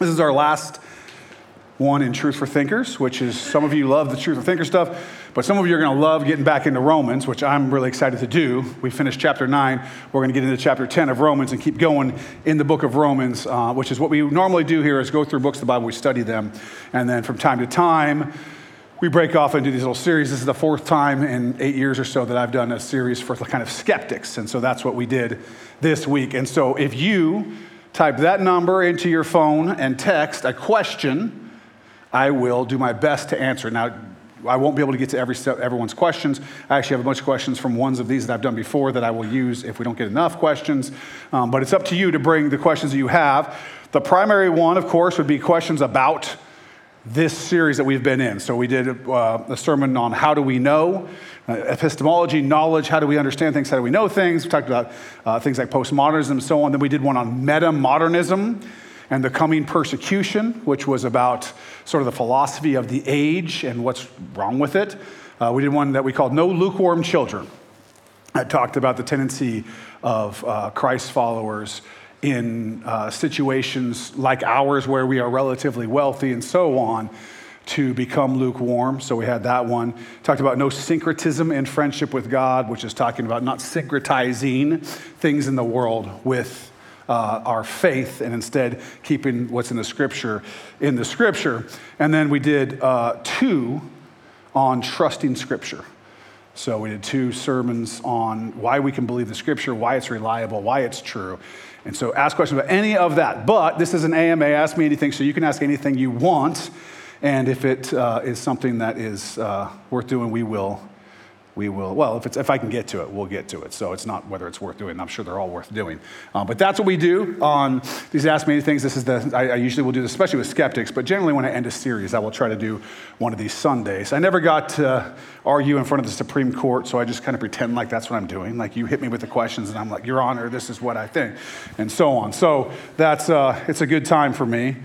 This is our last one in Truth for Thinkers, which is some of you love the Truth for Thinker stuff, but some of you are going to love getting back into Romans, which I'm really excited to do. We finished chapter 9. We're going to get into chapter 10 of Romans and keep going in the book of Romans, uh, which is what we normally do here is go through books of the Bible, we study them, and then from time to time, we break off and do these little series. This is the fourth time in eight years or so that I've done a series for kind of skeptics, and so that's what we did this week. And so if you type that number into your phone and text a question, I will do my best to answer. Now, I won't be able to get to every, everyone's questions. I actually have a bunch of questions from ones of these that I've done before that I will use if we don't get enough questions. Um, but it's up to you to bring the questions that you have. The primary one, of course, would be questions about this series that we've been in. So we did uh, a sermon on how do we know, uh, epistemology, knowledge, how do we understand things, how do we know things. We talked about uh, things like postmodernism and so on. Then we did one on meta modernism and the coming persecution, which was about sort of the philosophy of the age and what's wrong with it. Uh, we did one that we called No Lukewarm Children. I talked about the tendency of uh, Christ followers in uh, situations like ours where we are relatively wealthy and so on to become lukewarm. So we had that one. Talked about no syncretism in friendship with God, which is talking about not syncretizing things in the world with uh, our faith and instead keeping what's in the scripture in the scripture. And then we did uh, two on trusting scripture. So we did two sermons on why we can believe the scripture, why it's reliable, why it's true. And so ask questions about any of that. But this is an AMA, ask me anything, so you can ask anything you want. And if it uh, is something that is uh, worth doing, we will we will, well, if, it's, if I can get to it, we'll get to it. So it's not whether it's worth doing. I'm sure they're all worth doing. Um, but that's what we do on these Ask Me Anythings. This is the, I, I, usually will do this, especially with skeptics, but generally when I end a series, I will try to do one of these Sundays. I never got to argue in front of the Supreme Court, so I just kind of pretend like that's what I'm doing. Like you hit me with the questions, and I'm like, Your Honor, this is what I think, and so on. So that's, uh, it's a good time for me.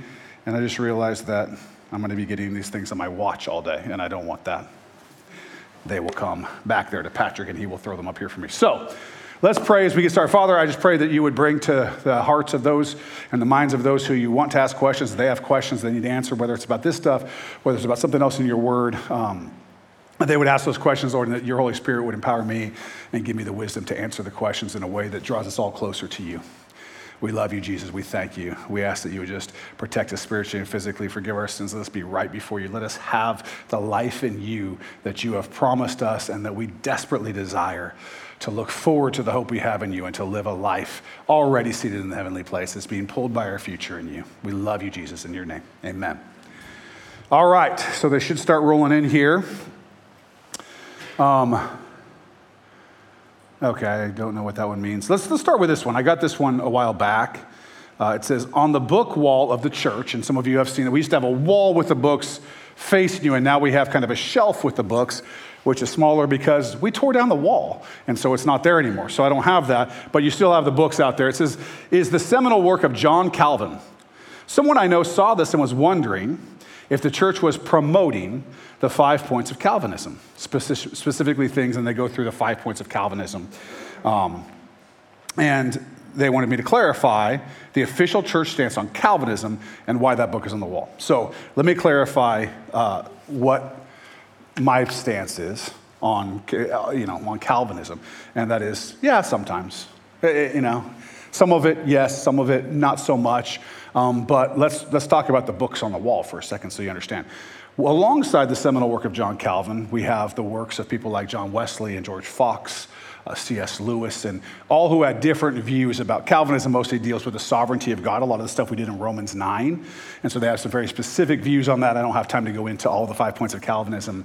And I just realized that I'm going to be getting these things on my watch all day, and I don't want that they will come back there to Patrick and he will throw them up here for me. So let's pray as we get started. Father, I just pray that you would bring to the hearts of those and the minds of those who you want to ask questions. They have questions they need to answer, whether it's about this stuff, whether it's about something else in your word. Um, they would ask those questions, Lord, and that your Holy Spirit would empower me and give me the wisdom to answer the questions in a way that draws us all closer to you. We love you, Jesus. We thank you. We ask that you would just protect us spiritually and physically, forgive our sins. Let us be right before you. Let us have the life in you that you have promised us and that we desperately desire to look forward to the hope we have in you and to live a life already seated in the heavenly place that's being pulled by our future in you. We love you, Jesus, in your name. Amen. All right, so they should start rolling in here. Um, Okay, I don't know what that one means. Let's, let's start with this one. I got this one a while back. Uh, it says, On the book wall of the church, and some of you have seen it, we used to have a wall with the books facing you, and now we have kind of a shelf with the books, which is smaller because we tore down the wall, and so it's not there anymore. So I don't have that, but you still have the books out there. It says, Is the seminal work of John Calvin. Someone I know saw this and was wondering if the church was promoting the five points of Calvinism, specific, specifically things, and they go through the five points of Calvinism. Um, and they wanted me to clarify the official church stance on Calvinism and why that book is on the wall. So let me clarify uh, what my stance is on, uh, you know, on Calvinism, and that is, yeah, sometimes, eh, eh, you know, some of it, yes, some of it, not so much. Um, but let's, let's talk about the books on the wall for a second so you understand. Alongside the seminal work of John Calvin, we have the works of people like John Wesley and George Fox, uh, C.S. Lewis, and all who had different views about Calvinism. Mostly deals with the sovereignty of God, a lot of the stuff we did in Romans 9. And so they have some very specific views on that. I don't have time to go into all the five points of Calvinism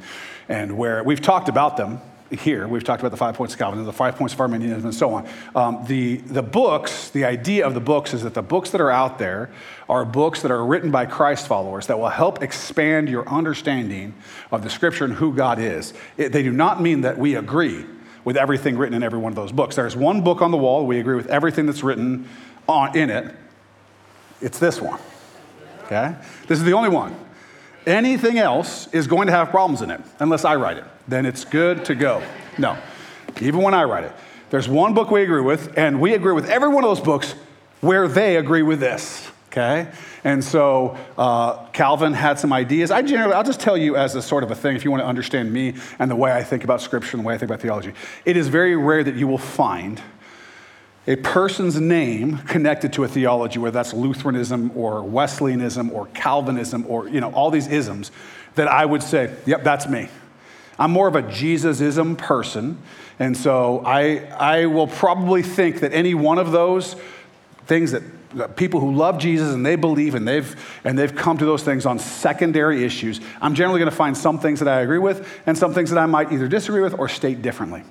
and where we've talked about them here. We've talked about the five points of Calvinism, the five points of Arminianism, and so on. Um, the, the books, the idea of the books is that the books that are out there are books that are written by Christ followers that will help expand your understanding of the scripture and who God is. It, they do not mean that we agree with everything written in every one of those books. There's one book on the wall, we agree with everything that's written on, in it. It's this one. Okay? This is the only one. Anything else is going to have problems in it unless I write it. Then it's good to go. No, even when I write it. There's one book we agree with, and we agree with every one of those books where they agree with this. Okay? And so uh, Calvin had some ideas. I generally, I'll just tell you as a sort of a thing if you want to understand me and the way I think about Scripture and the way I think about theology. It is very rare that you will find a person's name connected to a theology, whether that's Lutheranism or Wesleyanism or Calvinism or, you know, all these isms, that I would say, yep, that's me. I'm more of a Jesusism person. And so I, I will probably think that any one of those things that people who love Jesus and they believe and they've and they've come to those things on secondary issues. I'm generally going to find some things that I agree with and some things that I might either disagree with or state differently.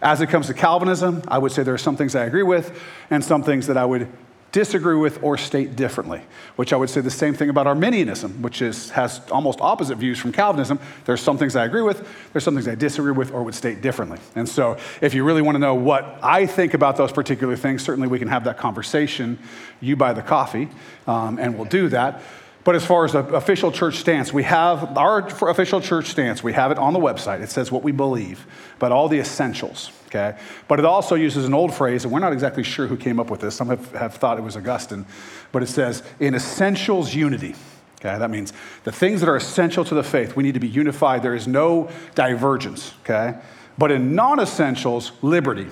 As it comes to Calvinism, I would say there are some things I agree with and some things that I would disagree with or state differently, which I would say the same thing about Arminianism, which is, has almost opposite views from Calvinism. There's some things I agree with, there's some things I disagree with or would state differently. And so, if you really want to know what I think about those particular things, certainly we can have that conversation. You buy the coffee, um, and we'll do that. But as far as the official church stance, we have our official church stance, we have it on the website. It says what we believe, but all the essentials okay? But it also uses an old phrase, and we're not exactly sure who came up with this. Some have, have thought it was Augustine, but it says, in essentials, unity. Okay, that means the things that are essential to the faith, we need to be unified. There is no divergence, okay? But in non essentials, liberty.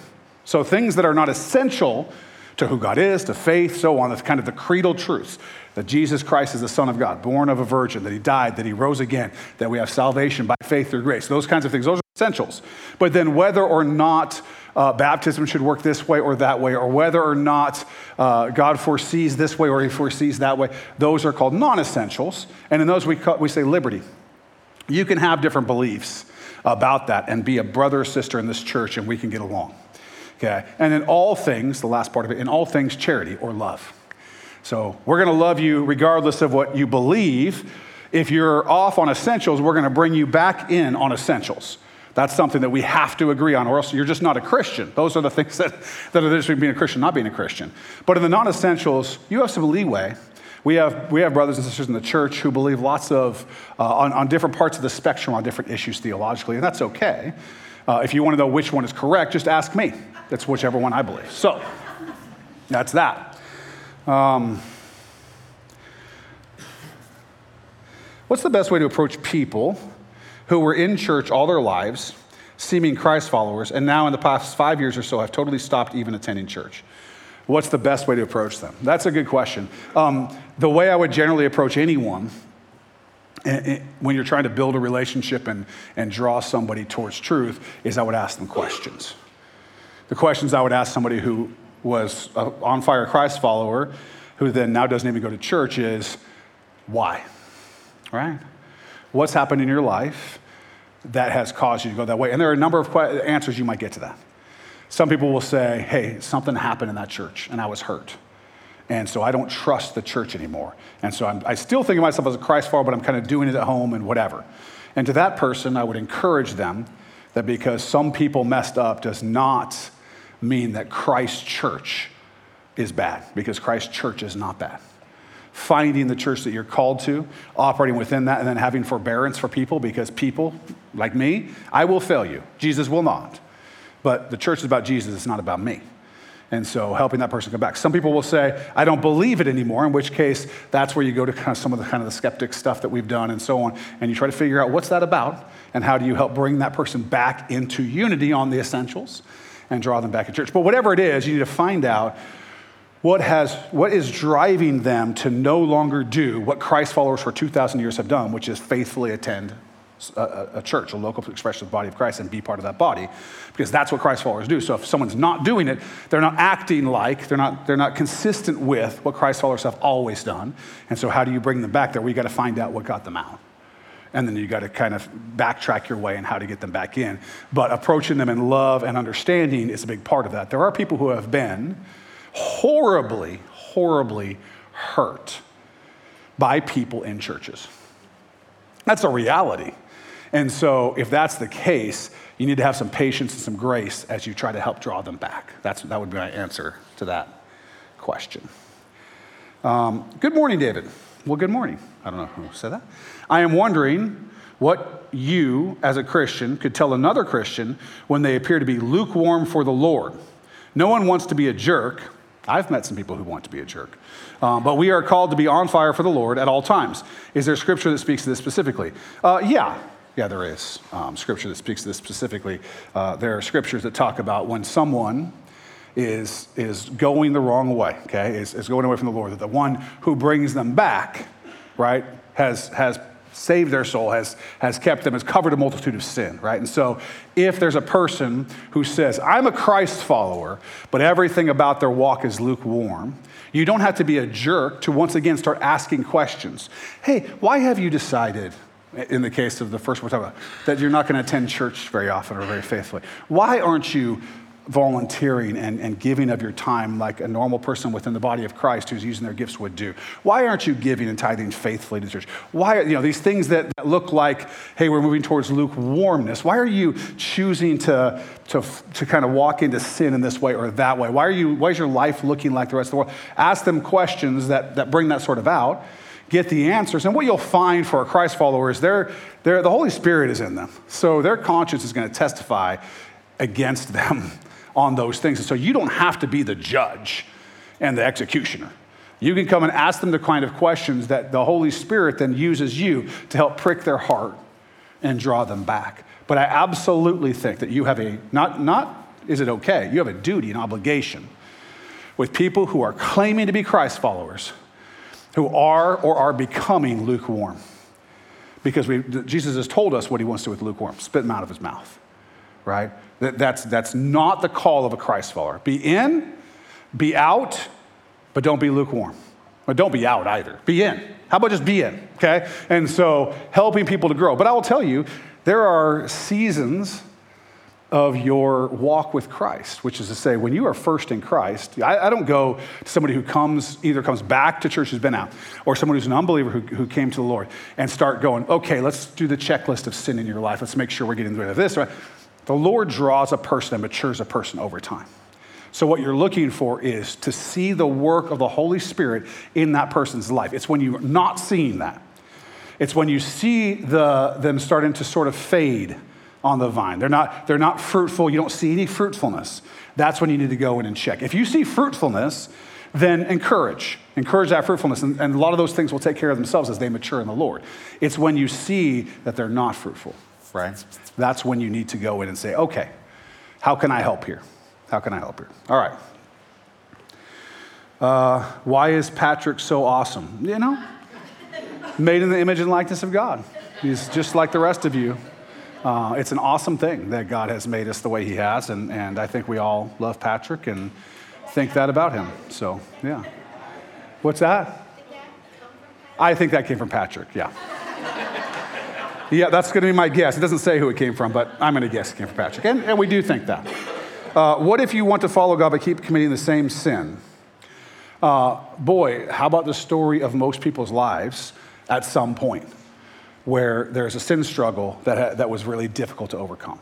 So things that are not essential to who God is, to faith, so on, that's kind of the creedal truths that Jesus Christ is the Son of God, born of a virgin, that he died, that he rose again, that we have salvation by faith through grace. Those kinds of things, those are essentials. But then whether or not uh, baptism should work this way or that way, or whether or not uh, God foresees this way or he foresees that way, those are called non essentials. And in those, we, call, we say liberty. You can have different beliefs about that and be a brother or sister in this church, and we can get along. Okay? And in all things, the last part of it, in all things, charity or love. So we're going to love you regardless of what you believe. If you're off on essentials, we're going to bring you back in on essentials. That's something that we have to agree on, or else you're just not a Christian. Those are the things that, that are the difference being a Christian not being a Christian. But in the non essentials, you have some leeway. We have, we have brothers and sisters in the church who believe lots of, uh, on, on different parts of the spectrum on different issues theologically, and that's okay. Uh, if you want to know which one is correct, just ask me. That's whichever one I believe. So, that's that. Um, what's the best way to approach people who were in church all their lives, seeming Christ followers, and now in the past five years or so have totally stopped even attending church? What's the best way to approach them? That's a good question. Um, the way I would generally approach anyone eh, eh, when you're trying to build a relationship and, and draw somebody towards truth is I would ask them questions. The questions I would ask somebody who was an on fire Christ follower who then now doesn't even go to church is why? Right? What's happened in your life that has caused you to go that way? And there are a number of answers you might get to that. Some people will say, hey, something happened in that church and I was hurt. And so I don't trust the church anymore. And so I'm, I still think of myself as a Christ follower, but I'm kind of doing it at home and whatever. And to that person, I would encourage them that because some people messed up does not mean that Christ church is bad, because Christ church is not bad. Finding the church that you're called to, operating within that, and then having forbearance for people, because people, like me, I will fail you. Jesus will not. But the church is about Jesus, it's not about me. And so helping that person come back. Some people will say, I don't believe it anymore, in which case that's where you go to kind of some of the kind of the skeptic stuff that we've done and so on. And you try to figure out what's that about and how do you help bring that person back into unity on the essentials and draw them back to church. But whatever it is, you need to find out what, has, what is driving them to no longer do what Christ followers for 2,000 years have done, which is faithfully attend a, a, church, a local expression of the body of Christ, and be part of that body, because that's what Christ followers do. So if someone's not doing it, they're not acting like, they're not, they're not consistent with what Christ followers have always done. And so how do you bring them back there? We got to find out what got them out and then you got to kind of backtrack your way and how to get them back in. But approaching them in love and understanding is a big part of that. There are people who have been horribly, horribly hurt by people in churches. That's a reality. And so, if that's the case, you need to have some patience and some grace as you try to help draw them back. That's, that would be my answer to that question. Um, good morning, David. Well, good morning. I don't know who said that. I am wondering what you, as a Christian, could tell another Christian when they appear to be lukewarm for the Lord. No one wants to be a jerk, I've met some people who want to be a jerk. Um, but we are called to be on fire for the Lord at all times. Is there scripture that speaks to this specifically? Uh, yeah. Yeah, there is um, scripture that speaks to this specifically. Uh, there are scriptures that talk about when someone is, is going the wrong way, okay, is, is going away from the Lord, that the one who brings them back, right, has, has saved their soul, has, has kept them, has covered a multitude of sin, right? And so if there's a person who says, I'm a Christ follower, but everything about their walk is lukewarm, you don't have to be a jerk to once again start asking questions. Hey, why have you decided, in the case of the first one, that you're not going to attend church very often or very faithfully? Why aren't you volunteering and, and giving of your time like a normal person within the body of Christ who's using their gifts would do? Why aren't you giving and tithing faithfully to church? Why, you know, these things that, that look like, hey, we're moving towards lukewarmness. Why are you choosing to, to, to kind of walk into sin in this way or that way? Why are you, why is your life looking like the rest of the world? Ask them questions that, that bring that sort of out get the answers. And what you'll find for a Christ follower is they're, they're, the Holy Spirit is in them. So their conscience is going to testify against them on those things. And so you don't have to be the judge and the executioner. You can come and ask them the kind of questions that the Holy Spirit then uses you to help prick their heart and draw them back. But I absolutely think that you have a, not, not is it okay, you have a duty, an obligation with people who are claiming to be Christ followers, who are or are becoming lukewarm. Because we, Jesus has told us what he wants to do with lukewarm spit them out of his mouth, right? That, that's, that's not the call of a Christ follower. Be in, be out, but don't be lukewarm. But don't be out either. Be in. How about just be in? Okay? And so helping people to grow. But I will tell you, there are seasons of your walk with Christ, which is to say, when you are first in Christ, I, I, don't go to somebody who comes, either comes back to church, who's been out, or someone who's an unbeliever who, who came to the Lord and start going, okay, let's do the checklist of sin in your life. Let's make sure we're getting rid of this. Right? The Lord draws a person and matures a person over time. So, what you're looking for is to see the work of the Holy Spirit in that person's life. It's when you're not seeing that. It's when you see the, them starting to sort of fade on the vine. They're not, they're not fruitful. You don't see any fruitfulness. That's when you need to go in and check. If you see fruitfulness, then encourage. Encourage that fruitfulness. And, and a lot of those things will take care of themselves as they mature in the Lord. It's when you see that they're not fruitful right? That's when you need to go in and say, okay, how can I help here? How can I help here? All right. Uh, why is Patrick so awesome? You know, made in the image and likeness of God. He's just like the rest of you. Uh, it's an awesome thing that God has made us the way He has, and, and I think we all love Patrick and think that about him. So, yeah. What's that? I think that came from Patrick, yeah. Yeah, that's going to be my guess. It doesn't say who it came from, but I'm going to guess it came from Patrick. And, and we do think that. Uh, what if you want to follow God but keep committing the same sin? Uh, boy, how about the story of most people's lives at some point where there's a sin struggle that, ha- that was really difficult to overcome?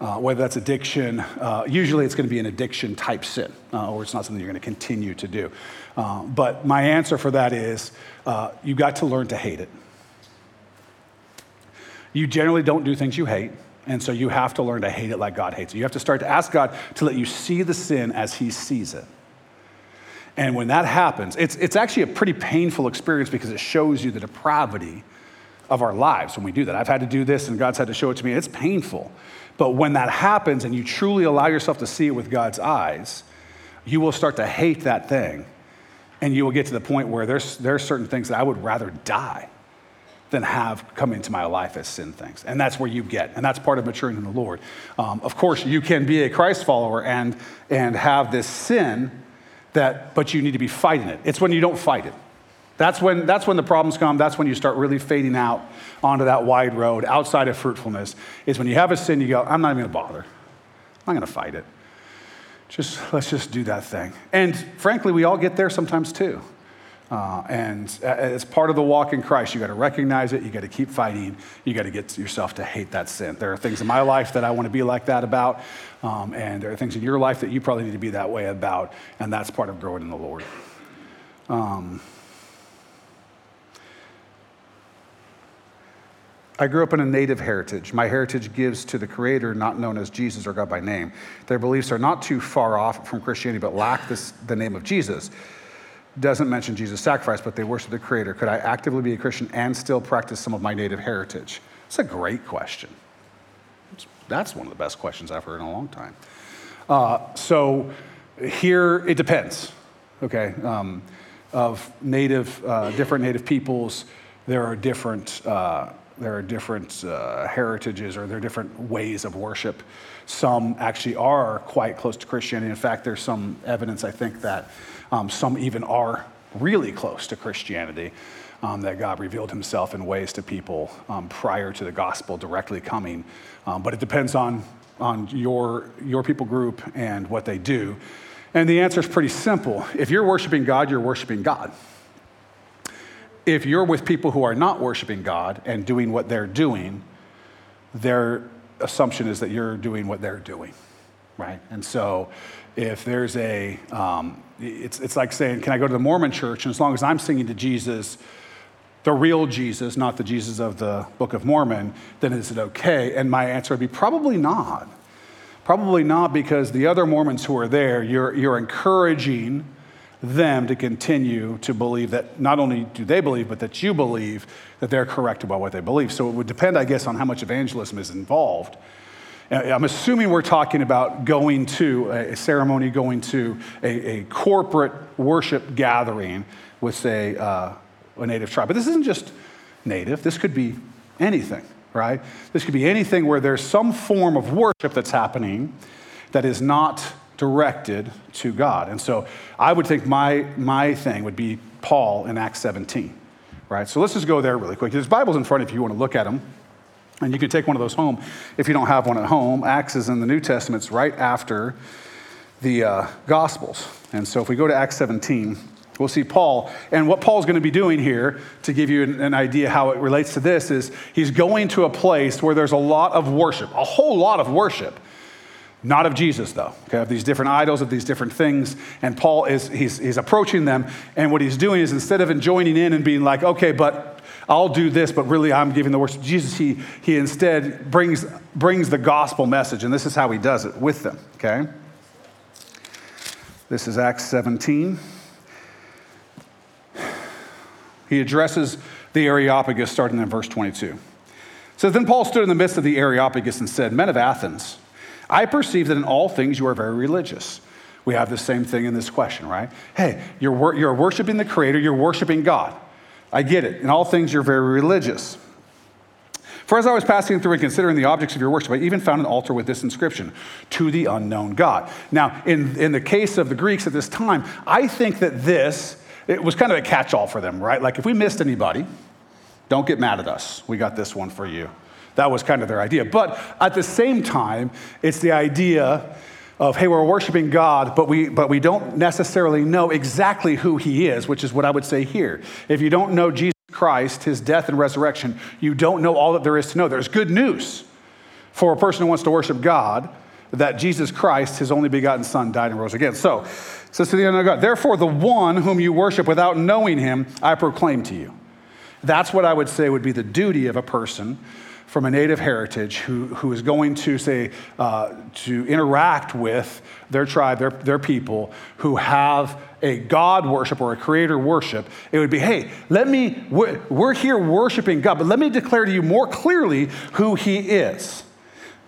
Uh, whether that's addiction, uh, usually it's going to be an addiction type sin, uh, or it's not something you're going to continue to do. Uh, but my answer for that is uh, you got to learn to hate it. You generally don't do things you hate, and so you have to learn to hate it like God hates it. You have to start to ask God to let you see the sin as He sees it. And when that happens, it's, it's actually a pretty painful experience because it shows you the depravity of our lives when we do that. I've had to do this, and God's had to show it to me. It's painful. But when that happens and you truly allow yourself to see it with God's eyes, you will start to hate that thing. And you will get to the point where there's, there are certain things that I would rather die than have come into my life as sin things. And that's where you get, and that's part of maturing in the Lord. Um, of course, you can be a Christ follower and, and have this sin that, but you need to be fighting it. It's when you don't fight it. That's when, that's when the problems come. That's when you start really fading out onto that wide road outside of fruitfulness. Is when you have a sin, you go, I'm not even gonna bother. I'm not gonna fight it. Just let's just do that thing. And frankly, we all get there sometimes too. Uh, and as part of the walk in Christ, you got to recognize it. You got to keep fighting. You got to get yourself to hate that sin. There are things in my life that I want to be like that about, um, and there are things in your life that you probably need to be that way about, and that's part of growing in the Lord. Um, I grew up in a native heritage. My heritage gives to the Creator, not known as Jesus or God by name. Their beliefs are not too far off from Christianity, but lack this, the name of Jesus. Doesn't mention Jesus' sacrifice, but they worship the Creator. Could I actively be a Christian and still practice some of my native heritage? It's a great question. That's one of the best questions I've heard in a long time. Uh, so here it depends, okay? Um, of native, uh, different native peoples, there are different. Uh, there are different uh, heritages or there are different ways of worship. Some actually are quite close to Christianity. In fact, there's some evidence, I think, that um, some even are really close to Christianity, um, that God revealed himself in ways to people um, prior to the gospel directly coming. Um, but it depends on, on your, your people group and what they do. And the answer is pretty simple. If you're worshiping God, you're worshiping God if you're with people who are not worshiping God and doing what they're doing, their assumption is that you're doing what they're doing, right? And so if there's a, um, it's, it's like saying, can I go to the Mormon church? And as long as I'm singing to Jesus, the real Jesus, not the Jesus of the Book of Mormon, then is it okay? And my answer would be probably not. Probably not because the other Mormons who are there, you're, you're encouraging them to continue to believe that not only do they believe, but that you believe that they're correct about what they believe. So it would depend, I guess, on how much evangelism is involved. Uh, I'm assuming we're talking about going to a ceremony, going to a, a corporate worship gathering with, say, uh, a native tribe. But this isn't just native, this could be anything, right? This could be anything where there's some form of worship that's happening that is not directed to God. And so I would think my, my thing would be Paul in Acts 17, right? So let's just go there really quick. There's Bibles in front if you want to look at them. And you can take one of those home if you don't have one at home. Acts is in the New Testament, it's right after the uh, Gospels. And so if we go to Acts 17, we'll see Paul. And what Paul's going to be doing here, to give you an, an, idea how it relates to this, is he's going to a place where there's a lot of worship, a whole lot of worship. Not of Jesus, though, okay, of these different idols, of these different things. And Paul is he's, he's approaching them, and what he's doing is instead of joining in and being like, okay, but I'll do this, but really I'm giving the worship to Jesus, he, he instead brings, brings the gospel message, and this is how he does it with them, okay? This is Acts 17. He addresses the Areopagus starting in verse 22. So then Paul stood in the midst of the Areopagus and said, Men of Athens, I perceive that in all things you are very religious. We have the same thing in this question, right? Hey, you're, you're worshiping the Creator, you're worshiping God. I get it. In all things, you're very religious. For as I was passing through and considering the objects of your worship, I even found an altar with this inscription to the unknown God. Now, in, in the case of the Greeks at this time, I think that this, it was kind of a catch all for them, right? Like if we missed anybody, don't get mad at us. We got this one for you. That was kind of their idea. But at the same time, it's the idea of, hey, we're worshiping God, but we, but we don't necessarily know exactly who he is, which is what I would say here. If you don't know Jesus Christ, his death and resurrection, you don't know all that there is to know. There's good news for a person who wants to worship God that Jesus Christ, his only begotten Son, died and rose again. So, says to the unknown God, therefore, the one whom you worship without knowing him, I proclaim to you. That's what I would say would be the duty of a person from a native heritage who, who is going to say uh, to interact with their tribe their, their people who have a god worship or a creator worship. It would be hey let me we're, here worshiping god but let me declare to you more clearly who he is.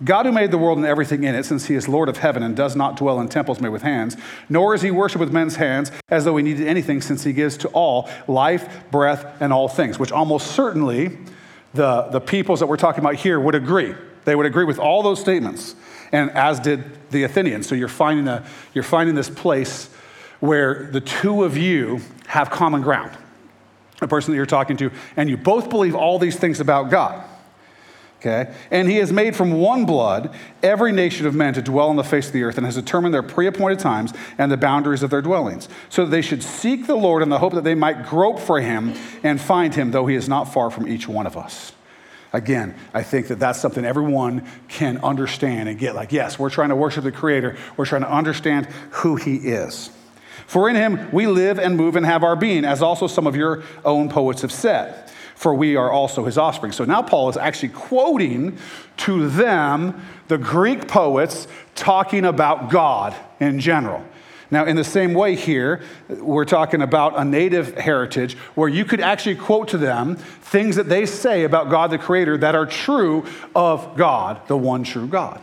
God who made the world and everything in it, since he is Lord of heaven and does not dwell in temples made with hands, nor is he worshipped with men's hands as though he needed anything, since he gives to all life, breath, and all things, which almost certainly the, the peoples that we're talking about here would agree. They would agree with all those statements, and as did the Athenians. So you're finding, a, you're finding this place where the two of you have common ground, the person that you're talking to, and you both believe all these things about God. Okay? And he has made from one blood every nation of men to dwell on the face of the earth and has determined their pre appointed times and the boundaries of their dwellings, so that they should seek the Lord in the hope that they might grope for him and find him, though he is not far from each one of us. Again, I think that that's something everyone can understand and get like, yes, we're trying to worship the Creator, we're trying to understand who he is. For in him we live and move and have our being, as also some of your own poets have said. For we are also his offspring. So now Paul is actually quoting to them the Greek poets talking about God in general. Now, in the same way, here, we're talking about a native heritage where you could actually quote to them things that they say about God the Creator that are true of God, the one true God.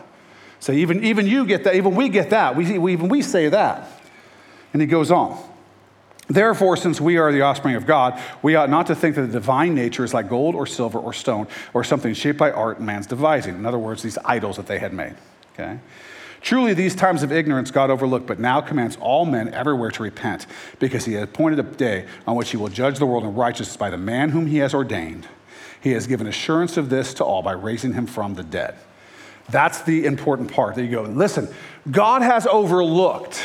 So even, even you get that, even we get that. We, even we say that. And he goes on. Therefore, since we are the offspring of God, we ought not to think that the divine nature is like gold or silver or stone or something shaped by art and man's devising. In other words, these idols that they had made. Okay? Truly, these times of ignorance God overlooked, but now commands all men everywhere to repent, because he has appointed a day on which he will judge the world in righteousness by the man whom he has ordained. He has given assurance of this to all by raising him from the dead. That's the important part that you go, listen, God has overlooked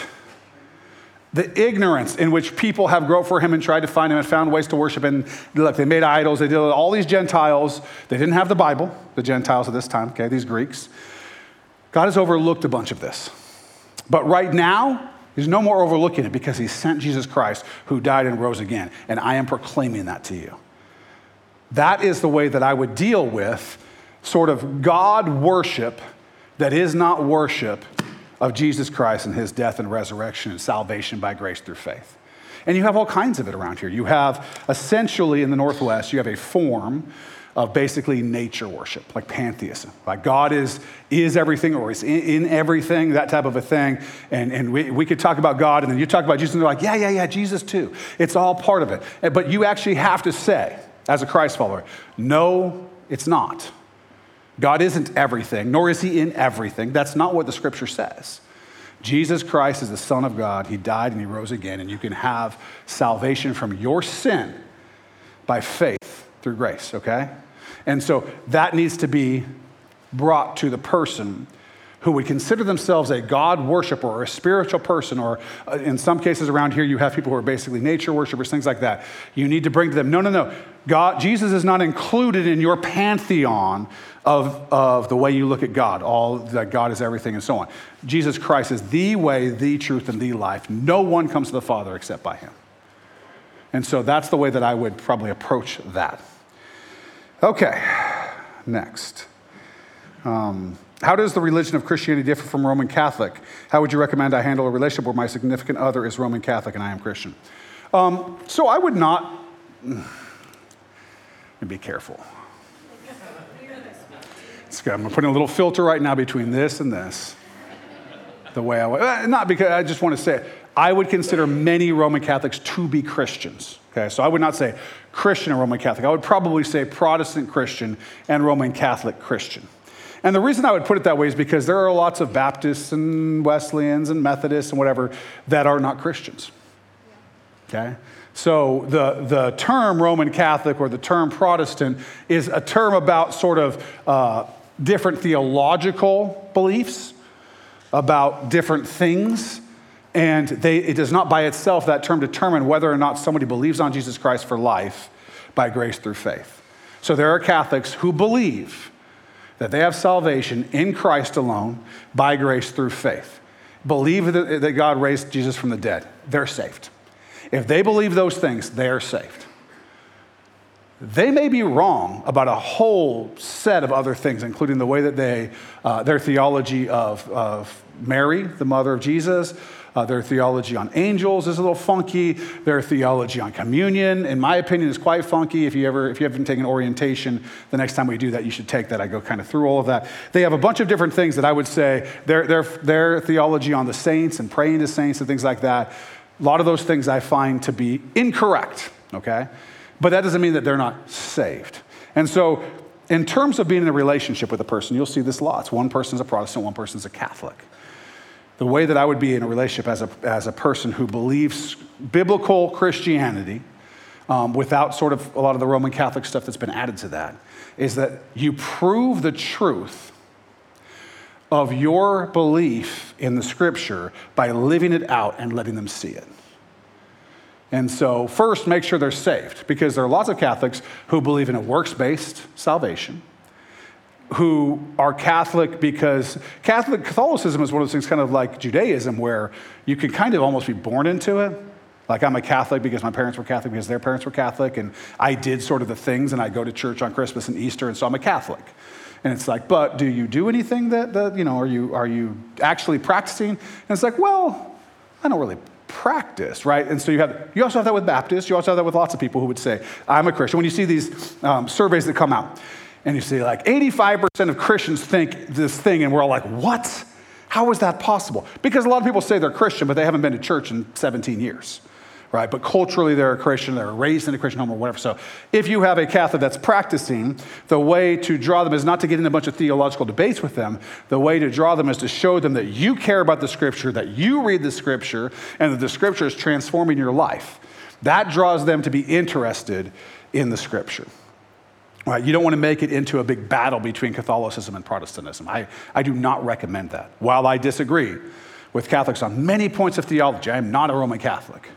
the ignorance in which people have groped for him and tried to find him and found ways to worship. And look, they made idols. They did all these Gentiles. They didn't have the Bible, the Gentiles of this time, okay, these Greeks. God has overlooked a bunch of this. But right now, He's no more overlooking it because He sent Jesus Christ who died and rose again. And I am proclaiming that to you. That is the way that I would deal with sort of God worship that is not worship of Jesus Christ and His death and resurrection and salvation by grace through faith. And you have all kinds of it around here. You have essentially in the Northwest, you have a form of basically nature worship, like pantheism. Like God is, is everything or is in, in everything, that type of a thing. And, and we, we could talk about God and then you talk about Jesus and they're like, yeah, yeah, yeah, Jesus too. It's all part of it. But you actually have to say, as a Christ follower, no, it's not. God isn't everything, nor is he in everything. That's not what the scripture says. Jesus Christ is the Son of God. He died and he rose again, and you can have salvation from your sin by faith through grace, okay? And so that needs to be brought to the person who would consider themselves a God worshiper or a spiritual person, or uh, in some cases around here, you have people who are basically nature worshipers, things like that. You need to bring to them, no, no, no. God, Jesus is not included in your pantheon of, of the way you look at God, all that God is everything and so on. Jesus Christ is the way, the truth, and the life. No one comes to the Father except by him. And so that's the way that I would probably approach that. Okay, next. Um, how does the religion of Christianity differ from Roman Catholic? How would you recommend I handle a relationship where my significant other is Roman Catholic and I am Christian? Um, so I would not. Be careful. I'm putting a little filter right now between this and this. The way I uh, not because I just want to say. I would consider many Roman Catholics to be Christians. Okay, so I would not say Christian and Roman Catholic. I would probably say Protestant Christian and Roman Catholic Christian. And the reason I would put it that way is because there are lots of Baptists and Wesleyans and Methodists and whatever that are not Christians. Okay? So the, the term Roman Catholic or the term Protestant is a term about sort of uh, different theological beliefs, about different things and they, it does not by itself, that term, determine whether or not somebody believes on Jesus Christ for life by grace through faith. So there are Catholics who believe that they have salvation in Christ alone by grace through faith. Believe that, that God raised Jesus from the dead. They're saved. If they believe those things, they are saved. They may be wrong about a whole set of other things, including the way that they, uh, their theology of, of Mary, the mother of Jesus, uh, their theology on angels is a little funky. Their theology on communion, in my opinion, is quite funky. If you ever, if you haven't taken orientation, the next time we do that, you should take that. I go kind of through all of that. They have a bunch of different things that I would say their, their, their theology on the saints and praying to saints and things like that. A lot of those things I find to be incorrect, okay? But that doesn't mean that they're not saved. And so, in terms of being in a relationship with a person, you'll see this lots. One person's a Protestant, one person's a Catholic the way that I would be in a relationship as a, as a person who believes biblical Christianity um, without sort of a lot of the Roman Catholic stuff that's been added to that is that you prove the truth of your belief in the scripture by living it out and letting them see it. And so, first, make sure they're saved because there are lots of Catholics who believe in a works based salvation who are Catholic because Catholic Catholicism is one of those things kind of like Judaism where you can kind of almost be born into it. Like I'm a Catholic because my parents were Catholic, because their parents were Catholic, and I did sort of the things, and I go to church on Christmas and Easter, and so I'm a Catholic. And it's like, but do you do anything that, that you know, are you, are you actually practicing? And it's like, well, I don't really practice, right? And so you have, you also have that with Baptists. You also have that with lots of people who would say, I'm a Christian. When you see these um, surveys that come out, and you see like 85% of Christians think this thing, and we're all like, what? How is that possible? Because a lot of people say they're Christian, but they haven't been to church in 17 years right? But culturally, they're a Christian, they're raised in a Christian home or whatever. So if you have a Catholic that's practicing, the way to draw them is not to get in a bunch of theological debates with them. The way to draw them is to show them that you care about the scripture, that you read the scripture, and that the scripture is transforming your life. That draws them to be interested in the scripture. Right, you don't want to make it into a big battle between Catholicism and Protestantism. I, I do not recommend that. While I disagree with Catholics on many points of theology, I am not a Roman Catholic.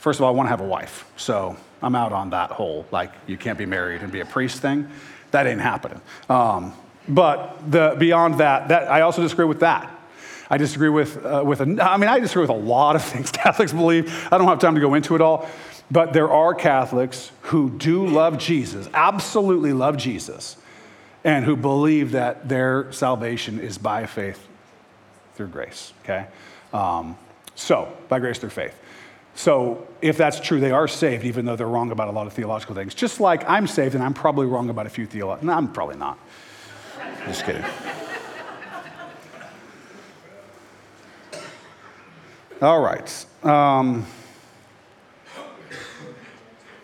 First of all, I want to have a wife. So I'm out on that whole, like, you can't be married and be a priest thing. That ain't happening. Um, but the, beyond that, that, I also disagree with that. I disagree with, uh, with a, I mean, I disagree with a lot of things Catholics believe. I don't have time to go into it all. But there are Catholics who do love Jesus, absolutely love Jesus, and who believe that their salvation is by faith through grace, okay? Um, so, by grace through faith. So, if that's true, they are saved, even though they're wrong about a lot of theological things. Just like I'm saved, and I'm probably wrong about a few theological. No, I'm probably not. Just kidding. All right. Um,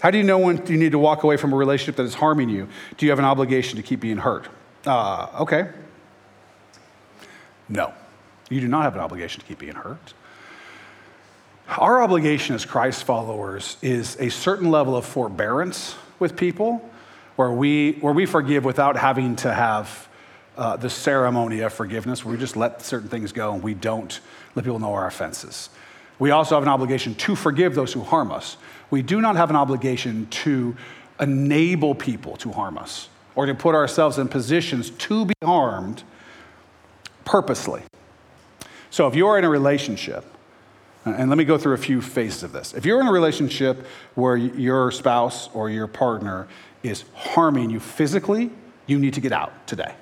how do you know when you need to walk away from a relationship that is harming you? Do you have an obligation to keep being hurt? Uh, okay. No, you do not have an obligation to keep being hurt. Our obligation as Christ followers is a certain level of forbearance with people where we, where we forgive without having to have uh, the ceremony of forgiveness, where we just let certain things go and we don't let people know our offenses. We also have an obligation to forgive those who harm us. We do not have an obligation to enable people to harm us or to put ourselves in positions to be harmed purposely. So if you're in a relationship Uh, and let me go through a few phases of this. If you're in a relationship where your spouse or your partner is harming you physically, you need to get out today.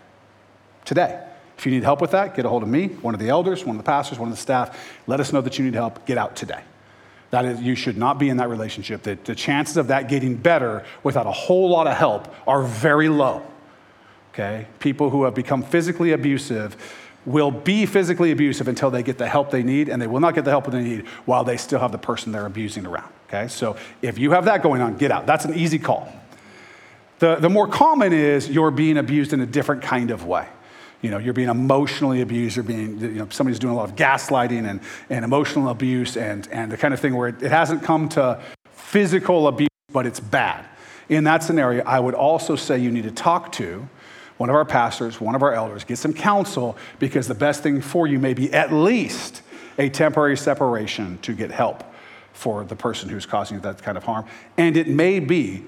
Today. If you need help with that, get a hold of me, one of the elders, one of the pastors, one of the staff. Let us know that you need help. Get out today. That is, you should not be in that relationship. The, the chances of that getting better without a whole lot of help are very low. Okay? People who have become physically abusive will be physically abusive until they get the help they need, and they will not get the help they need while they still have the person they're abusing around. Okay, so if you have that going on, get out. That's an easy call. The, the more common is you're being abused in a different kind of way. You know, you're being emotionally abused, you're being, you know, somebody's doing a lot of gaslighting and, and emotional abuse and, and the kind of thing where it, it hasn't come to physical abuse, but it's bad. In that scenario, I would also say you need to talk to one of our pastors, one of our elders, get some counsel because the best thing for you may be at least a temporary separation to get help for the person who's causing you that kind of harm. And it may be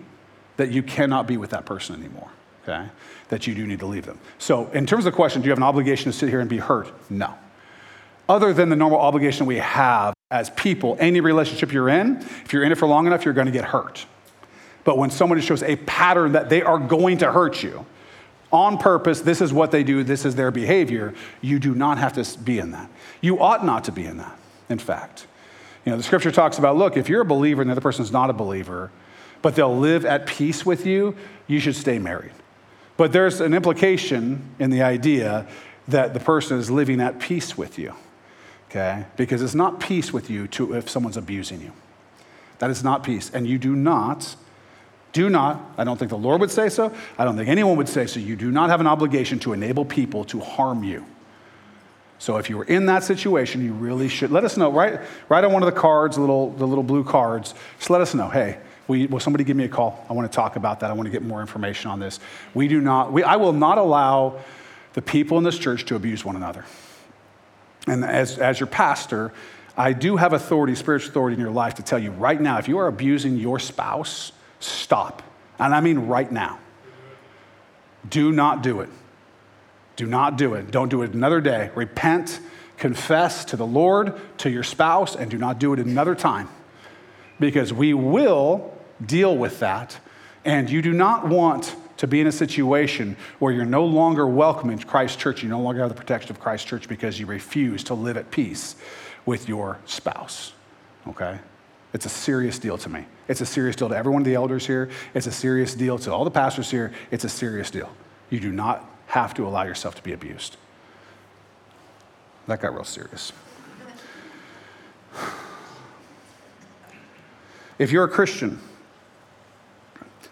that you cannot be with that person anymore, okay? That you do need to leave them. So, in terms of the question, do you have an obligation to sit here and be hurt? No. Other than the normal obligation we have as people, any relationship you're in, if you're in it for long enough, you're to get hurt. But when somebody shows a pattern that they are going to hurt you, on purpose, this is what they do, this is their behavior. You do not have to be in that. You ought not to be in that, in fact. You know, the scripture talks about look, if you're a believer and the other person is not a believer, but they'll live at peace with you, you should stay married. But there's an implication in the idea that the person is living at peace with you, okay? Because it's not peace with you to, if someone's abusing you. That is not peace. And you do not do not, I don't think the Lord would say so. I don't think anyone would say so. You do not have an obligation to enable people to harm you. So if you were in that situation, you really should let us know. Right, write on one of the cards, little, the little blue cards, just let us know. Hey, we, will somebody give me a call? I want to talk about that. I want to get more information on this. We do not, we, I will not allow the people in this church to abuse one another. And as, as your pastor, I do have authority, spiritual authority in your life to tell you right now if you are abusing your spouse, Stop. And I mean right now. Do not do it. Do not do it. Don't do it another day. Repent, confess to the Lord, to your spouse, and do not do it another time. because we will deal with that. And you do not want to be in a situation where you're no longer welcome in Christ Church, you no longer have the protection of Christ Church because you refuse to live at peace with your spouse. Okay? It's a serious deal to me. It's a serious deal to every one of the elders here. It's a serious deal to all the pastors here. It's a serious deal. You do not have to allow yourself to be abused. That got real serious. If you're a Christian,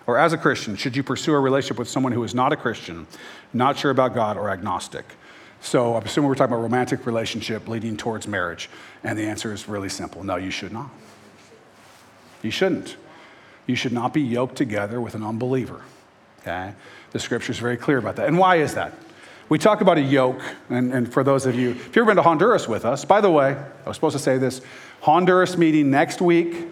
or as a Christian, should you pursue a relationship with someone who is not a Christian, not sure about God, or agnostic? So I'm assuming we're talking about romantic relationship leading towards marriage. And the answer is really simple no, you should not. You shouldn't. You should not be yoked together with an unbeliever. Okay? The scripture is very clear about that. And why is that? We talk about a yoke, and, and for those of you, if you've ever been to Honduras with us, by the way, I was supposed to say this Honduras meeting next week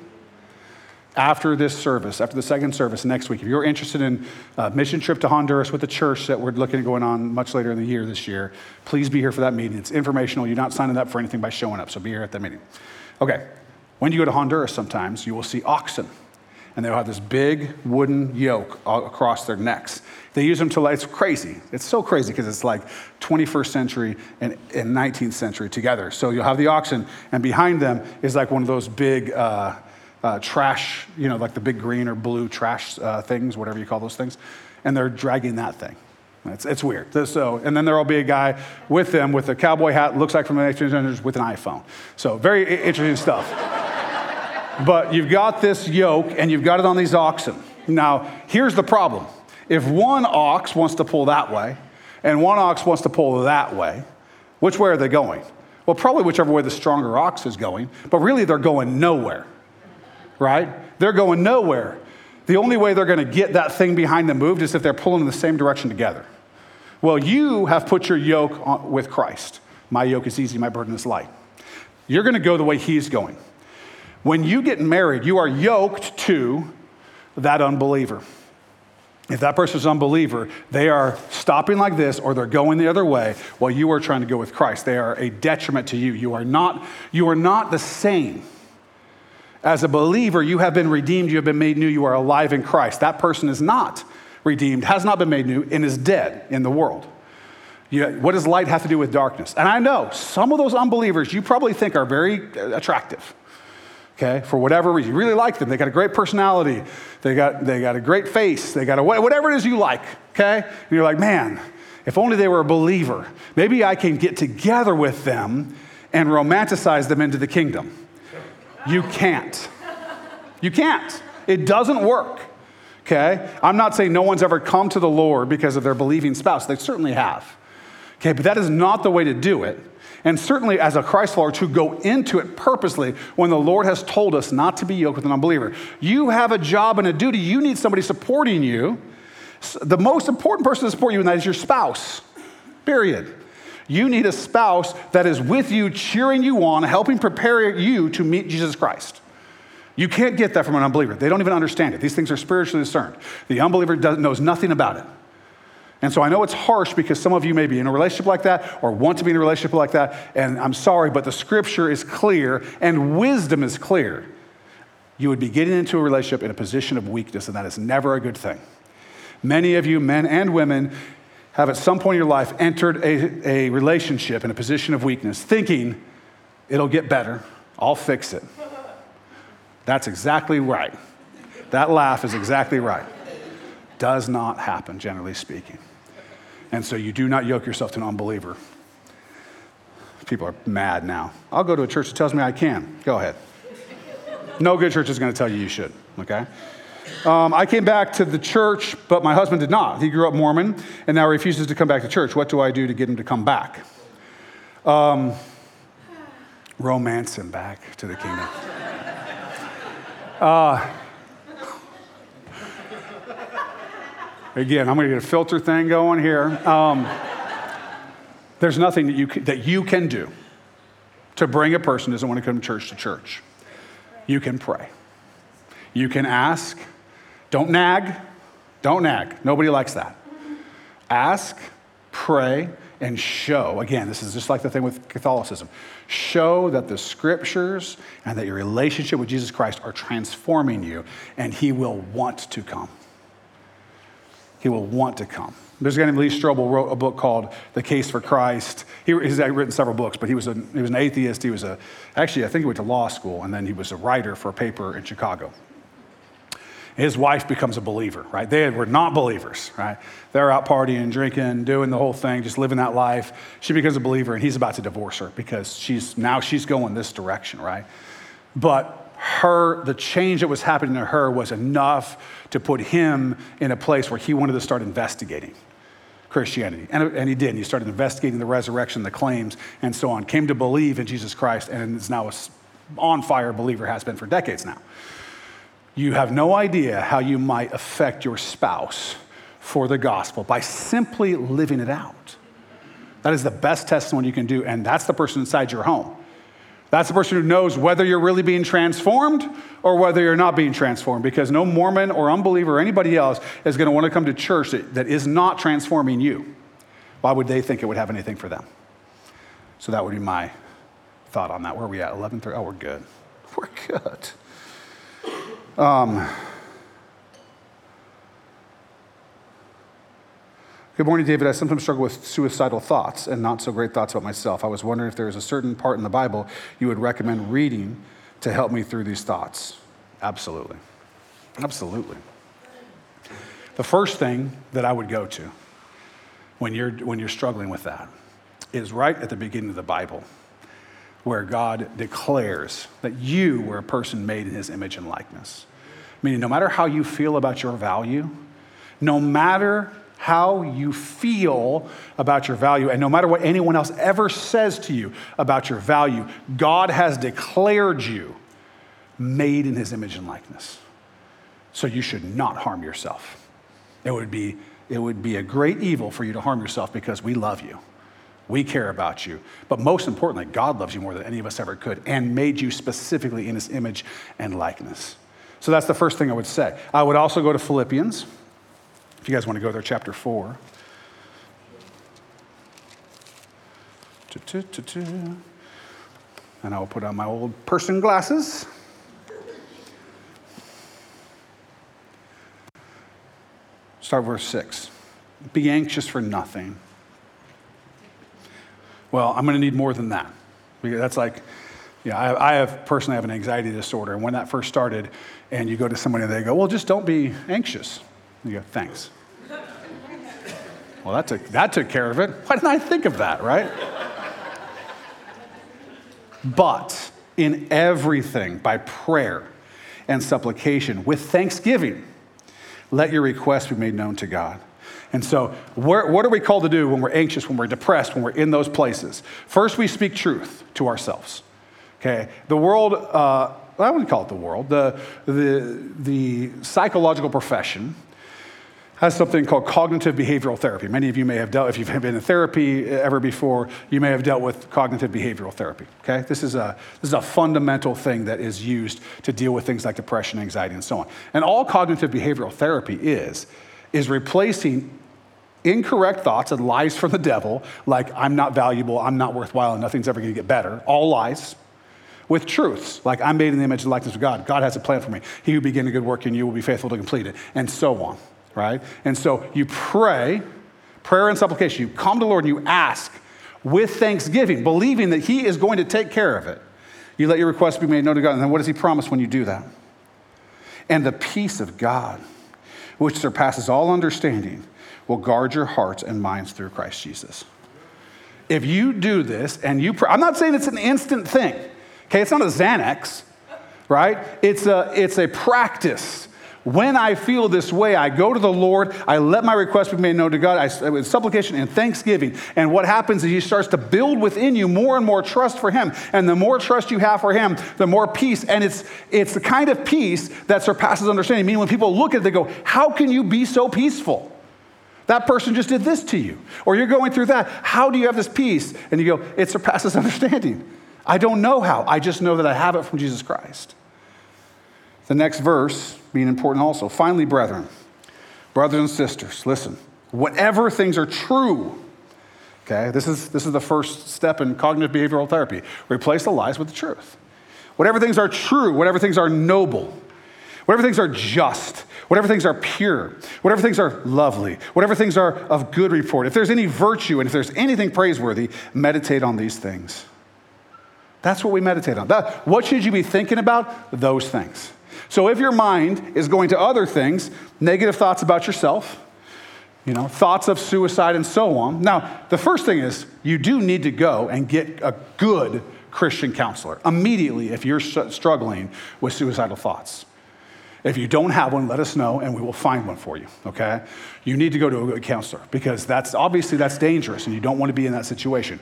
after this service, after the second service next week. If you're interested in a mission trip to Honduras with the church that we're looking at going on much later in the year this year, please be here for that meeting. It's informational. You're not signing up for anything by showing up, so be here at that meeting. Okay, when you go to Honduras sometimes, you will see oxen. And they'll have this big wooden yoke across their necks. They use them to, it's crazy. It's so crazy because it's like 21st century and, and 19th century together. So you'll have the oxen, and behind them is like one of those big, uh, uh, trash, you know, like the big green or blue trash uh, things, whatever you call those things, and they're dragging that thing. It's, it's weird. So, and then there will be a guy with them with a cowboy hat, looks like from the 1800s, with an iPhone. So, very interesting stuff. But you've got this yoke and you've got it on these oxen. Now, here's the problem if one ox wants to pull that way and one ox wants to pull that way, which way are they going? Well, probably whichever way the stronger ox is going, but really they're going nowhere right? They're going nowhere. The only way they're going to get that thing behind them moved is if they're pulling in the same direction together. Well, you have put your yoke on, with Christ. My yoke is easy, my burden is light. You're going to go the way he's going. When you get married, you are yoked to that unbeliever. If that person is an unbeliever, they are stopping like this or they're going the other way while you are trying to go with Christ. They are a detriment to you. You are not, you are not the same. As a believer, you have been redeemed, you have been made new, you are alive in Christ. That person is not redeemed, has not been made new, and is dead in the world. You, what does light have to do with darkness? And I know some of those unbelievers you probably think are very attractive. Okay, for whatever reason, you really like them. They got a great personality. They got, they got a great face. They got a whatever it is you like. Okay, and you're like, man, if only they were a believer. Maybe I can get together with them and romanticize them into the kingdom. You can't. You can't. It doesn't work. Okay? I'm not saying no one's ever come to the Lord because of their believing spouse. They certainly have. Okay, but that is not the way to do it. And certainly, as a Christ follower, to go into it purposely when the Lord has told us not to be yoked with an unbeliever. You have a job and a duty. You need somebody supporting you. The most important person to support you in that is your spouse, period. You need a spouse that is with you, cheering you on, helping prepare you to meet Jesus Christ. You can't get that from an unbeliever. They don't even understand it. These things are spiritually discerned. The unbeliever knows nothing about it. And so I know it's harsh because some of you may be in a relationship like that or want to be in a relationship like that. And I'm sorry, but the scripture is clear and wisdom is clear. You would be getting into a relationship in a position of weakness, and that is never a good thing. Many of you, men and women, have at some point in your life entered a, a relationship in a position of weakness, thinking it'll get better, I'll fix it. That's exactly right. That laugh is exactly right. Does not happen, generally speaking. And so you do not yoke yourself to an unbeliever. People are mad now. I'll go to a church that tells me I can. Go ahead. No good church is going to tell you you should, okay? Um, I came back to the church, but my husband did not. He grew up Mormon and now refuses to come back to church. What do I do to get him to come back? Um, romance him back to the kingdom. Uh, again, I'm going to get a filter thing going here. Um, there's nothing that you, can, that you can do to bring a person who doesn't want to come to church to church. You can pray. You can ask. Don't nag. Don't nag. Nobody likes that. Ask, pray, and show, again, this is just like the thing with Catholicism, show that the scriptures and that your relationship with Jesus Christ are transforming you, and he will want to come. He will want to come. There's a guy named Lee Strobel wrote a book called The Case for Christ. He, he's written several books, but he was, a, he was an atheist. He was a, actually, I think he went to law school, and then he was a writer for a paper in Chicago. His wife becomes a believer, right? They were not believers, right? They're out partying, drinking, doing the whole thing, just living that life. She becomes a believer, and he's about to divorce her because she's now she's going this direction, right? But her, the change that was happening to her was enough to put him in a place where he wanted to start investigating Christianity. And, and he did. He started investigating the resurrection, the claims, and so on. Came to believe in Jesus Christ, and is now a on fire believer, has been for decades now. You have no idea how you might affect your spouse for the gospel by simply living it out. That is the best testimony you can do, and that's the person inside your home. That's the person who knows whether you're really being transformed or whether you're not being transformed, because no Mormon or unbeliever or anybody else is going to want to come to church that, that is not transforming you. Why would they think it would have anything for them? So that would be my thought on that. Where are we at? 11:30. Oh, we're good. We're good. Um, Good morning, David. I sometimes struggle with suicidal thoughts and not so great thoughts about myself. I was wondering if there is a certain part in the Bible you would recommend reading to help me through these thoughts. Absolutely. Absolutely. The first thing that I would go to when you're, when you're struggling with that is right at the beginning of the Bible where God declares that you were a person made in his image and likeness. Meaning, no matter how you feel about your value, no matter how you feel about your value, and no matter what anyone else ever says to you about your value, God has declared you made in his image and likeness. So you should not harm yourself. It would be, it would be a great evil for you to harm yourself because we love you. We care about you. But most importantly, God loves you more than any of us ever could and made you specifically in his image and likeness. So that's the first thing I would say. I would also go to Philippians, if you guys want to go there, chapter 4. And I will put on my old person glasses. Start verse 6. Be anxious for nothing well, I'm going to need more than that. Because that's like, yeah, I, I have personally have an anxiety disorder. And when that first started, and you go to somebody and they go, well, just don't be anxious. You go, thanks. well, that took, that took care of it. Why didn't I think of that, right? but in everything, by prayer and supplication, with thanksgiving, let your requests be made known to God. And so, what are we called to do when we're anxious, when we're depressed, when we're in those places? First, we speak truth to ourselves. Okay? The world, uh, I wouldn't call it the world, the, the, the psychological profession has something called cognitive behavioral therapy. Many of you may have dealt, if you've been in therapy ever before, you may have dealt with cognitive behavioral therapy. Okay? This is a, this is a fundamental thing that is used to deal with things like depression, anxiety, and so on. And all cognitive behavioral therapy is, is replacing incorrect thoughts and lies from the devil, like I'm not valuable, I'm not worthwhile, and nothing's ever going to get better, all lies, with truths, like I'm made in the image and likeness of God. God has a plan for me. He who began a good work in you will be faithful to complete it, and so on, right? And so you pray, prayer and supplication, you come to the Lord and you ask with thanksgiving, believing that He is going to take care of it. You let your request be made known to God, and then what does He promise when you do that? And the peace of God, which surpasses all understanding, will guard your hearts and minds through Christ Jesus. If you do this and you, pray, I'm not saying it's an instant thing, okay? It's not a Xanax, right? It's a, it's a practice. When I feel this way, I go to the Lord, I let my request be made known to God, I, with supplication and thanksgiving. And what happens is He starts to build within you more and more trust for Him. And the more trust you have for Him, the more peace. And it's, it's the kind of peace that surpasses understanding. Meaning, when people look at it, they go, How can you be so peaceful? That person just did this to you. Or you're going through that. How do you have this peace? And you go, it surpasses understanding. I don't know how. I just know that I have it from Jesus Christ. The next verse being important also. Finally, brethren, brothers and sisters, listen. Whatever things are true, Okay? This is, this is the first step in cognitive behavioral therapy. Replace the lies with the truth. Whatever things are true, whatever things are noble, whatever things are just, whatever things are pure, whatever things are lovely, whatever things are of good report, if there's any virtue and if there's anything praiseworthy, meditate on these things. That's what we meditate on. That, what should you be thinking about? Those things. So if your mind is going to other things, negative thoughts about yourself, you know, thoughts of suicide and so on. Now, the first thing is you do need to go and get a good Christian counselor immediately if you're struggling with suicidal thoughts. If you don't have one, let us know and we will find one for you, okay? You need to go to a good counselor because that's obviously that's dangerous and you don't want to be in that situation.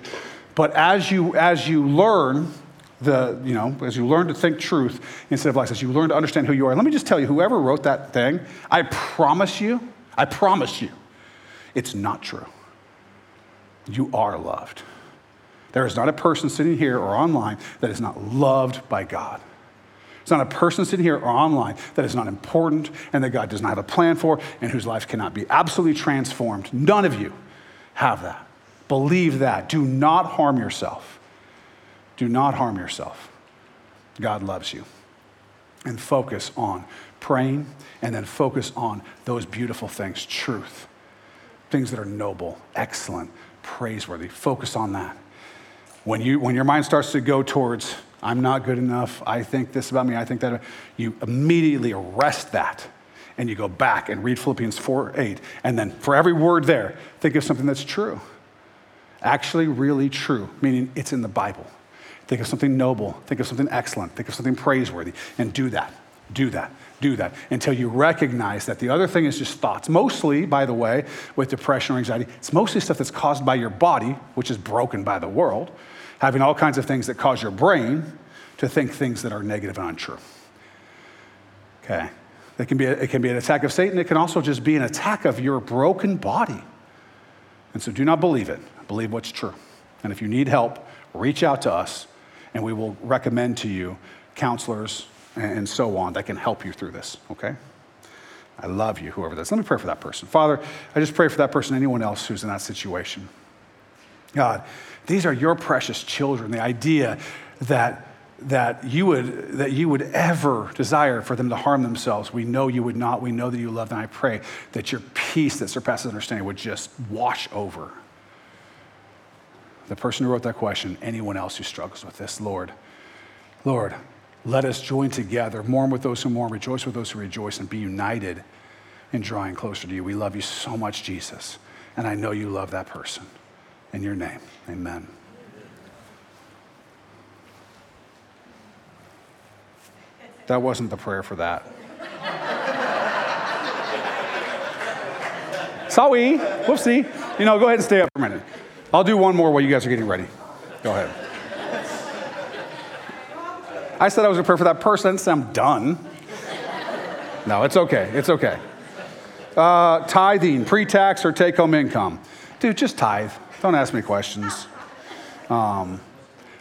But as you as you learn the, you know, as you learn to think truth instead of lies, as you learn to understand who you are. Let me just tell you, whoever wrote that thing, I promise you, I promise you, it's not true. You are loved. There is not a person sitting here or online that is not loved by God. It's not a person sitting here or online that is not important and that God does not have a plan for and whose life cannot be absolutely transformed. None of you have that. Believe that. Do not harm yourself. Do not harm yourself. God loves you. And focus on praying and then focus on those beautiful things truth, things that are noble, excellent, praiseworthy. Focus on that. When, you, when your mind starts to go towards, I'm not good enough, I think this about me, I think that, you immediately arrest that and you go back and read Philippians 4 8. And then for every word there, think of something that's true. Actually, really true, meaning it's in the Bible. Think of something noble, think of something excellent, think of something praiseworthy, and do that. Do that do that until you recognize that the other thing is just thoughts. Mostly, by the way, with depression or anxiety, it's mostly stuff that's caused by your body, which is broken by the world, having all kinds of things that cause your brain to think things that are negative and untrue. Okay. It can, be a, it can be an attack of Satan. It can also just be an attack of your broken body. And so do not believe it. Believe what's true. And if you need help, reach out to us, and we will recommend to you counselors and so on that can help you through this, okay? I love you, whoever that is. Let me pray for that person. Father, I just pray for that person, anyone else who's in that situation. God, these are your precious children. The idea that, that, you would, that you would ever desire for them to harm themselves, we know you would not. We know that you love them. I pray that your peace that surpasses understanding would just wash over the person who wrote that question, anyone else who struggles with this, Lord. Lord, let us join together, mourn with those who mourn, rejoice with those who rejoice, and be united in drawing closer to you. We love you so much, Jesus, and I know you love that person. In your name, amen. That wasn't the prayer for that. Sorry. Whoopsie. You know, go ahead and stay up for a minute. I'll do one more while you guys are getting ready. Go ahead. I said I was going to pray for that person, so I'm done. No, it's okay. It's okay. Uh, tithing, pre tax or take home income. Dude, just tithe. Don't ask me questions. Um,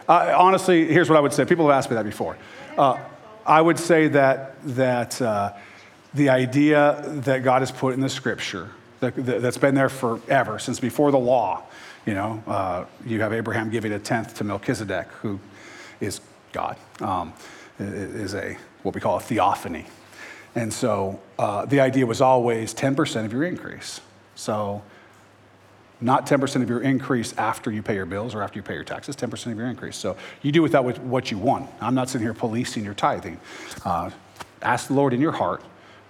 I, honestly, here's what I would say. People have asked me that before. Uh, I would say that, that uh, the idea that God has put in the scripture, that, has been there forever, since before the law, you know, uh, you have Abraham giving a tenth to Melchizedek, who is God, um, is a what we call a theophany. And so uh, the idea was always 10% of your increase. So not 10% of your increase after you pay your bills or after you pay your taxes, 10% of your increase. So you do with that what you want. I'm not sitting here policing your tithing. Uh, ask the Lord in your heart.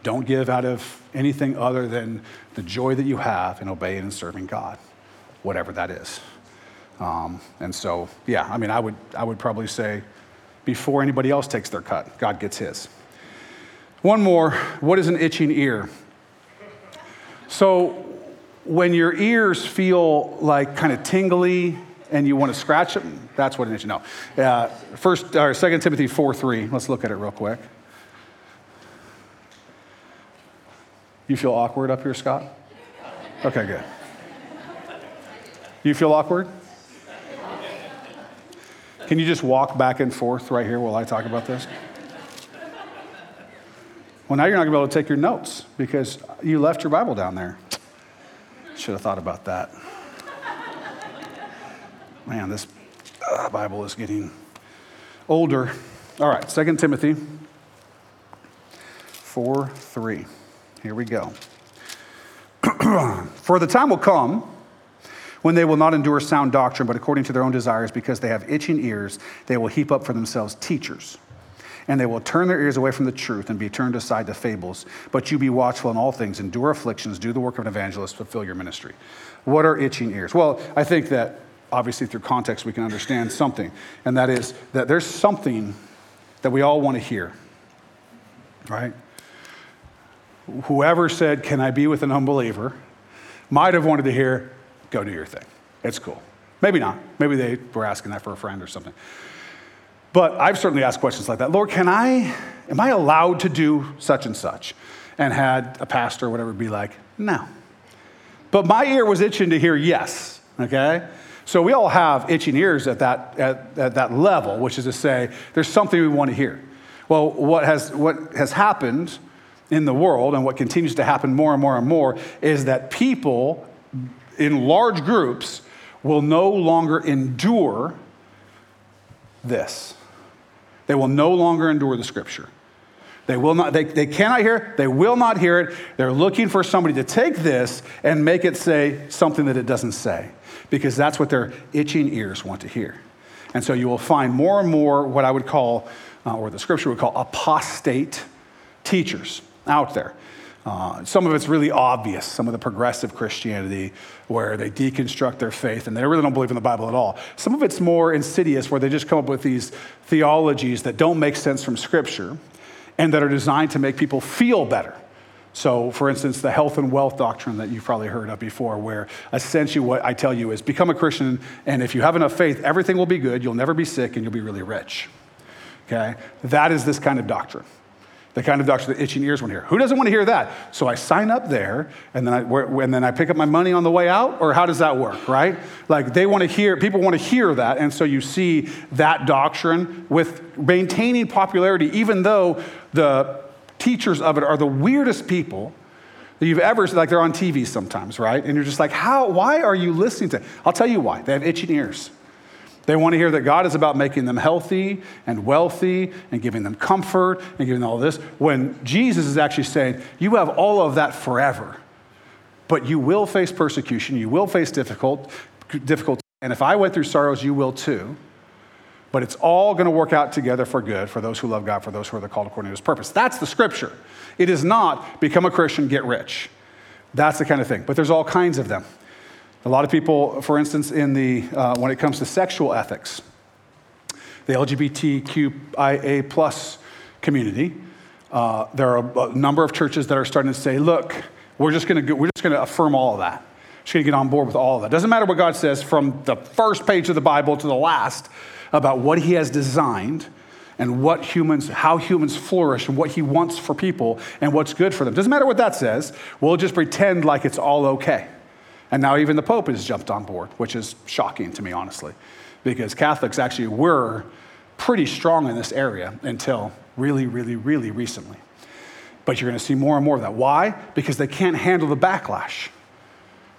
Don't give out of anything other than the joy that you have in obeying and serving God, whatever that is. Um, and so, yeah, I mean, I would, I would probably say before anybody else takes their cut. God gets his. One more what is an itching ear? So, when your ears feel like kind of tingly and you want to scratch them, that's what an itching. No, uh, first or Second Timothy four three. Let's look at it real quick. You feel awkward up here, Scott? Okay, good. You feel awkward? Can you just walk back and forth right here while I talk about this? Well, now you're not going to be able to take your notes because you left your Bible down there. Should have thought about that. Man, this uh, Bible is getting older. All right, 2 Timothy 4 3. Here we go. For the time will come when they will not endure sound doctrine, but according to their own desires, because they have itching ears, they will heap up for themselves teachers. And they will turn their ears away from the truth and be turned aside to fables. But you be watchful in all things, endure afflictions, do the work of an evangelist, fulfill your ministry. What are itching ears? Well, I think that obviously through context we can understand something, and that is that there's something that we all want to hear, right? Whoever said, Can I be with an unbeliever? might have wanted to hear, Go do your thing. It's cool. Maybe not. Maybe they were asking that for a friend or something. But I've certainly asked questions like that. Lord, can I, am I allowed to do such and such? And had a pastor or whatever be like, no. But my ear was itching to hear yes, okay? So we all have itching ears at that, at, at that level, which is to say, there's something we want to hear. Well, what has, what has happened in the world and what continues to happen more and more and more is that people in large groups will no longer endure this. They will no longer endure the scripture. They will not, they, they cannot hear it, they will not hear it. They're looking for somebody to take this and make it say something that it doesn't say, because that's what their itching ears want to hear. And so you will find more and more what I would call, uh, or the scripture would call, apostate teachers out there. Uh, some of it's really obvious, some of the progressive Christianity where they deconstruct their faith and they really don't believe in the Bible at all. Some of it's more insidious where they just come up with these theologies that don't make sense from Scripture and that are designed to make people feel better. So, for instance, the health and wealth doctrine that you've probably heard of before, where essentially what I tell you is become a Christian, and if you have enough faith, everything will be good, you'll never be sick, and you'll be really rich. Okay? That is this kind of doctrine the kind of doctor that itching ears want to hear. Who doesn't want to hear that? So I sign up there, and then I, and then I pick up my money on the way out, or how does that work, right? Like they want to hear, people want to hear that, and so you see that doctrine with maintaining popularity, even though the teachers of it are the weirdest people that you've ever, like they're on TV sometimes, right? And you're just like, how, why are you listening to? I'll tell you why. They have itching ears. They want to hear that God is about making them healthy and wealthy and giving them comfort and giving them all this, when Jesus is actually saying, You have all of that forever, but you will face persecution, you will face difficult, difficulty, and if I went through sorrows, you will too. But it's all going to work out together for good for those who love God, for those who are called according to his purpose. That's the scripture. It is not become a Christian, get rich. That's the kind of thing. But there's all kinds of them. A lot of people, for instance, in the, uh, when it comes to sexual ethics, the LGBTQIA plus community, uh, there are a number of churches that are starting to say, look, we're just going to we're just going to affirm all of that. Just going to get on board with all of that. Doesn't matter what God says from the first page of the Bible to the last about what He has designed and what humans, how humans flourish and what He wants for people and what's good for them. Doesn't matter what that says. We'll just pretend like it's all okay. And now even the Pope has jumped on board, which is shocking to me, honestly, because Catholics actually were pretty strong in this area until really, really, really recently. But you're going to see more and more of that. Why? Because they can't handle the backlash.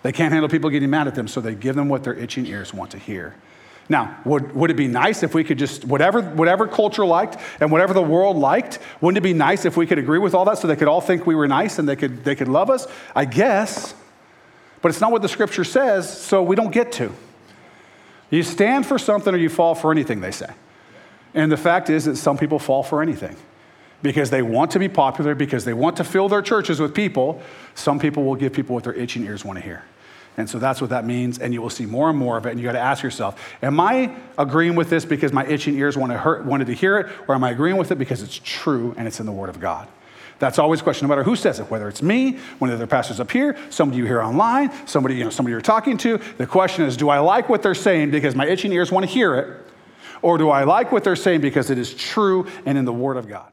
They can't handle people getting mad at them, so they give them what their itching ears want to hear. Now, would, would it be nice if we could just, whatever, whatever culture liked and whatever the world liked, wouldn't it be nice if we could agree with all that so they could all think we were nice and they could, they could love us? I guess. But it's not what the scripture says, so we don't get to. You stand for something or you fall for anything, they say. And the fact is that some people fall for anything because they want to be popular, because they want to fill their churches with people. Some people will give people what their itching ears want to hear. And so that's what that means. And you will see more and more of it. And you got to ask yourself Am I agreeing with this because my itching ears want to hear, wanted to hear it? Or am I agreeing with it because it's true and it's in the Word of God? That's always a question, no matter who says it, whether it's me, one of the other pastors up here, somebody you hear online, somebody, you know, somebody you're talking to. The question is, do I like what they're saying because my itching ears want to hear it? Or do I like what they're saying because it is true and in the Word of God?